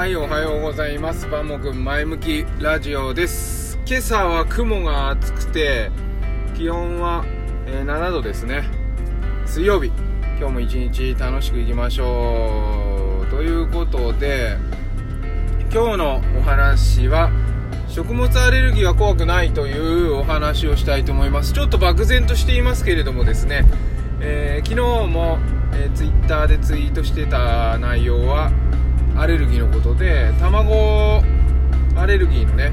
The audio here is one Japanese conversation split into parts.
はいおはようございます。バモくん前向きラジオです。今朝は雲が厚くて気温は、えー7度ですね。水曜日今日も一日楽しくいきましょう。ということで今日のお話は食物アレルギーは怖くないというお話をしたいと思います。ちょっと漠然としていますけれどもですね、えー昨日も、えー、ツイッターでツイートしてた内容はレルギーのね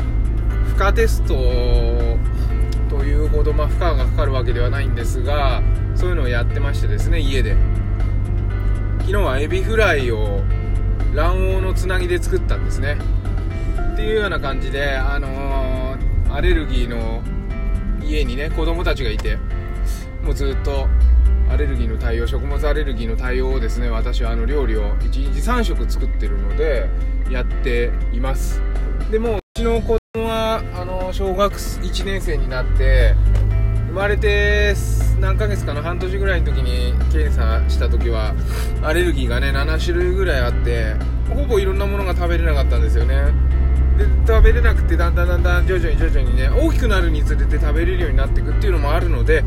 負荷テストというほど、まあ、負荷がかかるわけではないんですがそういうのをやってましてですね家で。昨日はエビフライを卵黄のつなぎで作ったんですね。っていうような感じで、あのーアレルギーの家にね子供たちがいてもうずっとアレルギーの対応食物アレルギーの対応をですね私はあの料理を1日3食作ってるのでやっています。でもうちの子供はあの小学1年生になって生まれて何ヶ月かな半年ぐらいの時に検査した時はアレルギーがね7種類ぐらいあってほぼいろんなものが食べれなかったんですよね。で食べれなくてだんだんだんだん徐々に徐々にね大きくなるにつれて食べれるようになっていくっていうのもあるので、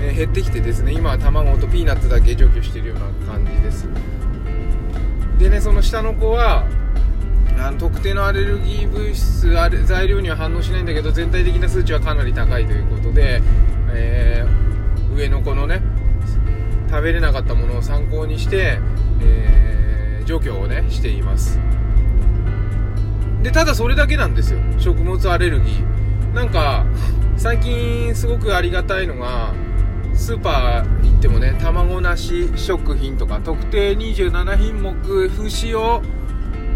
え減ってきてですね今は卵とピーナッツだけ除去してるような感じです。でねその下の子はあの特定のアレルギー物質あれ材料には反応しないんだけど全体的な数値はかなり高いということで、えー上の子のね食べれなかったものを参考にして、えー除去をねしています。でただそれだけなんですよ。食物アレルギー。なんか最近すごくありがたいのがスーパー行ってもね卵なし食品とか特定27品目不使用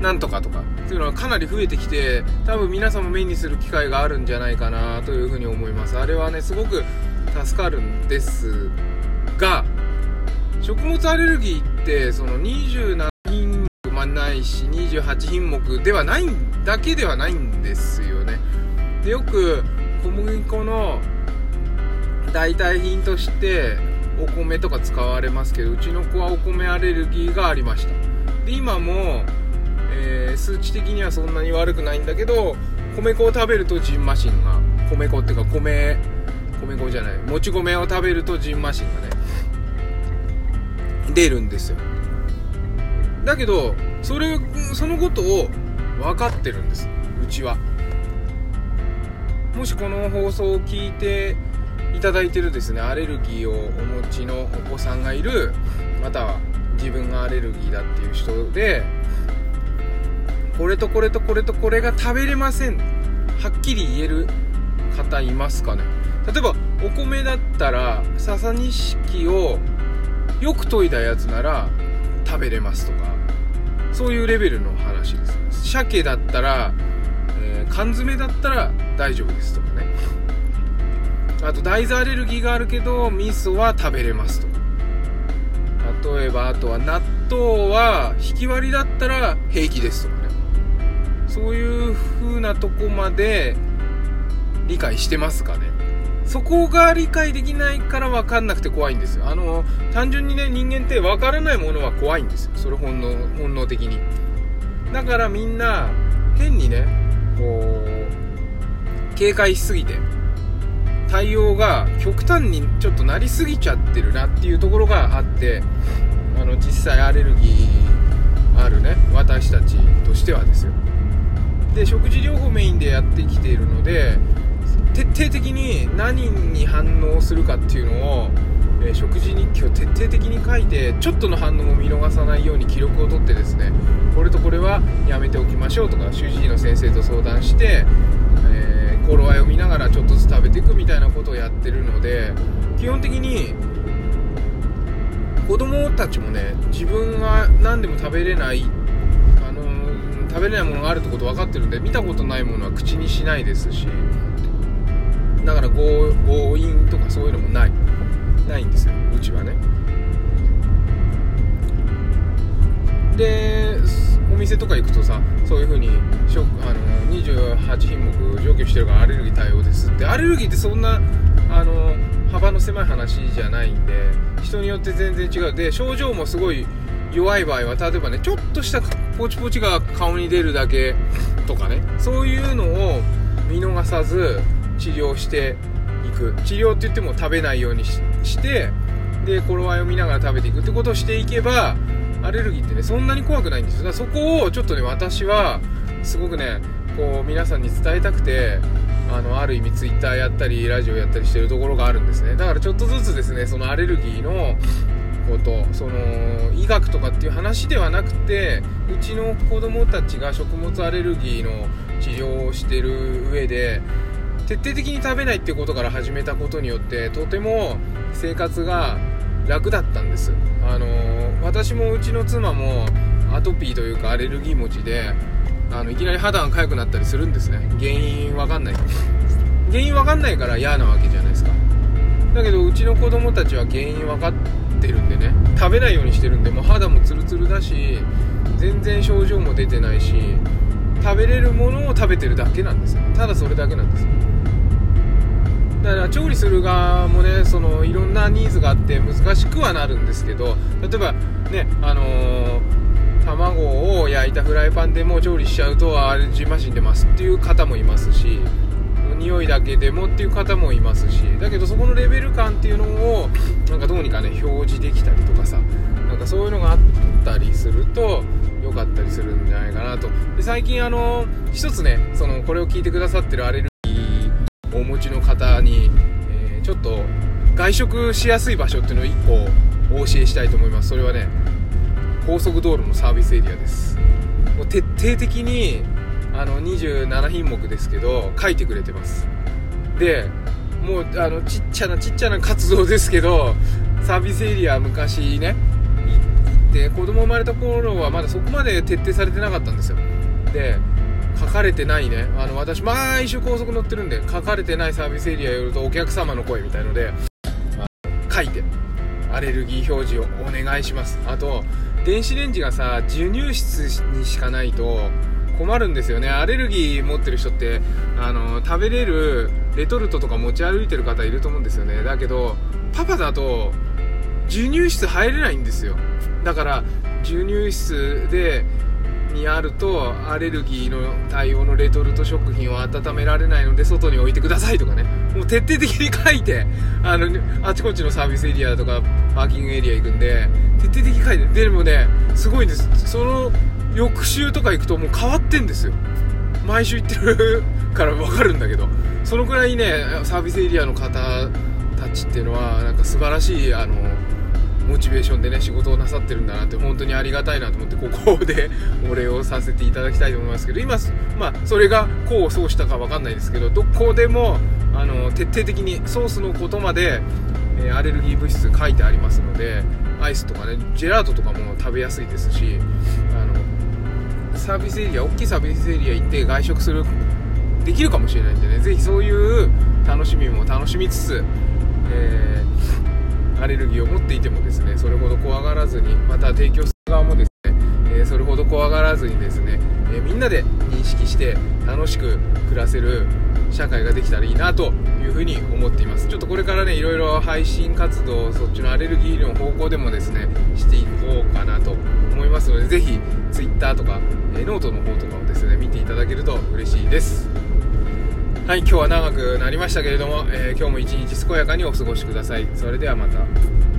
なんとかとかっていうのはかなり増えてきて多分皆さんも目にする機会があるんじゃないかなというふうに思います。あれはねすごく助かるんですが食物アレルギーってその27品目まないし28品目ではないだけではないんですよね。でよく小麦粉の代替品としてお米とか使われますけどうちの子はお米アレルギーがありました。で今も、数値的にはそんなに悪くないんだけど米粉を食べるとジンマシンが米粉っていうか米米粉じゃないもち米を食べるとジンマシンがね出るんですよ。だけどそれそのことを分かってるんですうちは。もしこの放送を聞いていただいてるですねアレルギーをお持ちのお子さんがいるまたは自分がアレルギーだっていう人でこれとこれとこれとこれが食べれません。はっきり言える方いますかね。例えばお米だったら笹錦をよく研いだやつなら食べれますとかそういうレベルの話です。鮭だったら、えー缶詰だったら大丈夫ですとかね。あと大豆アレルギーがあるけど味噌は食べれますとか。例えばあとは納豆は引き割りだったら平気ですとかね。そういう風なとこまで理解してますかね。そこが理解できないから分かんなくて怖いんですよ。あの単純にね人間って分からないものは怖いんですよ。それ本能本能的に。だからみんな変にねこう警戒しすぎて対応が極端にちょっとなりすぎちゃってるなっていうところがあってあの実際アレルギーあるね私たちとしてはですよ。で食事療法メインでやってきているので徹底的に何に反応するかっていうのを、えー食事日記を徹底的に書いてちょっとの反応も見逃さないように記録を取ってですねこれとこれはやめておきましょうとか主治医の先生と相談して、えー頃合いを見ながらちょっとずつ食べていくみたいなことをやってるので基本的に子供たちもね自分が何でも食べれない食べれないものがあるってこと分かってるんで見たことないものは口にしないですしだから強引とかそういうのもない。ないんですようちはね。でお店とか行くとさそういう風に食あの28品目除去してるからアレルギー対応ですって。アレルギーってそんなあの幅の狭い話じゃないんで人によって全然違う。で症状もすごい弱い場合は例えばねちょっとしたポチポチが顔に出るだけとかね。そういうのを見逃さず治療していく。治療って言っても食べないようにしてで頃合いを見ながら食べていくってことをしていけばアレルギーってねそんなに怖くないんですよ。だからそこをちょっとね私はすごくねこう皆さんに伝えたくてあのある意味ツイッターやったりラジオやったりしてるところがあるんですね。だからちょっとずつですねそのアレルギーのことその医学とかっていう話ではなくてうちの子供たちが食物アレルギーの治療をしてる上で徹底的に食べないってことから始めたことによってとても生活が楽だったんです。あの私もうちの妻もアトピーというかアレルギー持ちであのいきなり肌が痒くなったりするんですね。原因わかんない。原因わかんないから嫌なわけじゃないですか。だけどうちの子供たちは原因分かってるんでね。食べないようにしてるんでもう肌もツルツルだし全然症状も出てないし食べれるものを食べてるだけなんですよ。ただそれだけなんですだから調理する側もねそのいろんなニーズがあって難しくはなるんですけど例えばねあのー、卵を焼いたフライパンでも調理しちゃうとアレルギーマシン出ますっていう方もいますし匂いだけでもっていう方もいますしだけどそこのレベル感っていうのをなんかどうにかね表示できたりとかさなんかそういうのがあったりすると良かったりするんじゃないかなと。で最近あの一つねそのこれを聞いてくださってるアレルギーをお持ちの方に、えー、ちょっと外食しやすい場所っていうのを1個お教えしたいと思います。それはね高速道路のサービスエリアです。徹底的にあの27品目ですけど書いてくれてます。でもうあのちっちゃなちっちゃな活動ですけどサービスエリア昔ね行って子供生まれた頃はまだそこまで徹底されてなかったんですよ。で書かれてないね。あの私毎週高速乗ってるんで書かれてないサービスエリア寄るとお客様の声みたいので書いてアレルギー表示をお願いします。あと電子レンジがさ授乳室にしかないと困るんですよね。アレルギー持ってる人ってあの食べれるレトルトとか持ち歩いてる方いると思うんですよね。だけどパパだと授乳室入れないんですよ。だから授乳室でにあるとアレルギーの対応のレトルト食品を温められないので外に置いてくださいとかね。もう徹底的に書いてあのあちこちのサービスエリアとかパーキングエリア行くんで徹底的に書いて。でもねすごいんです。その翌週とか行くともう変わってんですよ。毎週行ってるから分かるんだけど。そのくらいねサービスエリアの方たちっていうのはなんか素晴らしいあのモチベーションでね仕事をなさってるんだなって本当にありがたいなと思ってここで お礼をさせていただきたいと思いますけど今まあそれが功を奏したか分かんないですけどどこでもあの徹底的にソースのことまで、えー、アレルギー物質書いてありますのでアイスとかねジェラートとかも食べやすいですしあのサービスエリア大きいサービスエリア行って外食するできるかもしれないんでね。ぜひそういう楽しみも楽しみつつ、えーアレルギーを持っていてもですねそれほど怖がらずにまた提供する側もですね、えー、それほど怖がらずにですね、え、みんなで認識して楽しく暮らせる社会ができたらいいなというふうに思っています。ちょっとこれからねいろいろ配信活動そっちのアレルギーの方向でもですねしていこうかなと思いますのでぜひ Twitter とか、え、ノートの方とかをですね見ていただけると嬉しいです。はい今日は長くなりましたけれども、えー、今日も一日健やかにお過ごしください。それではまた。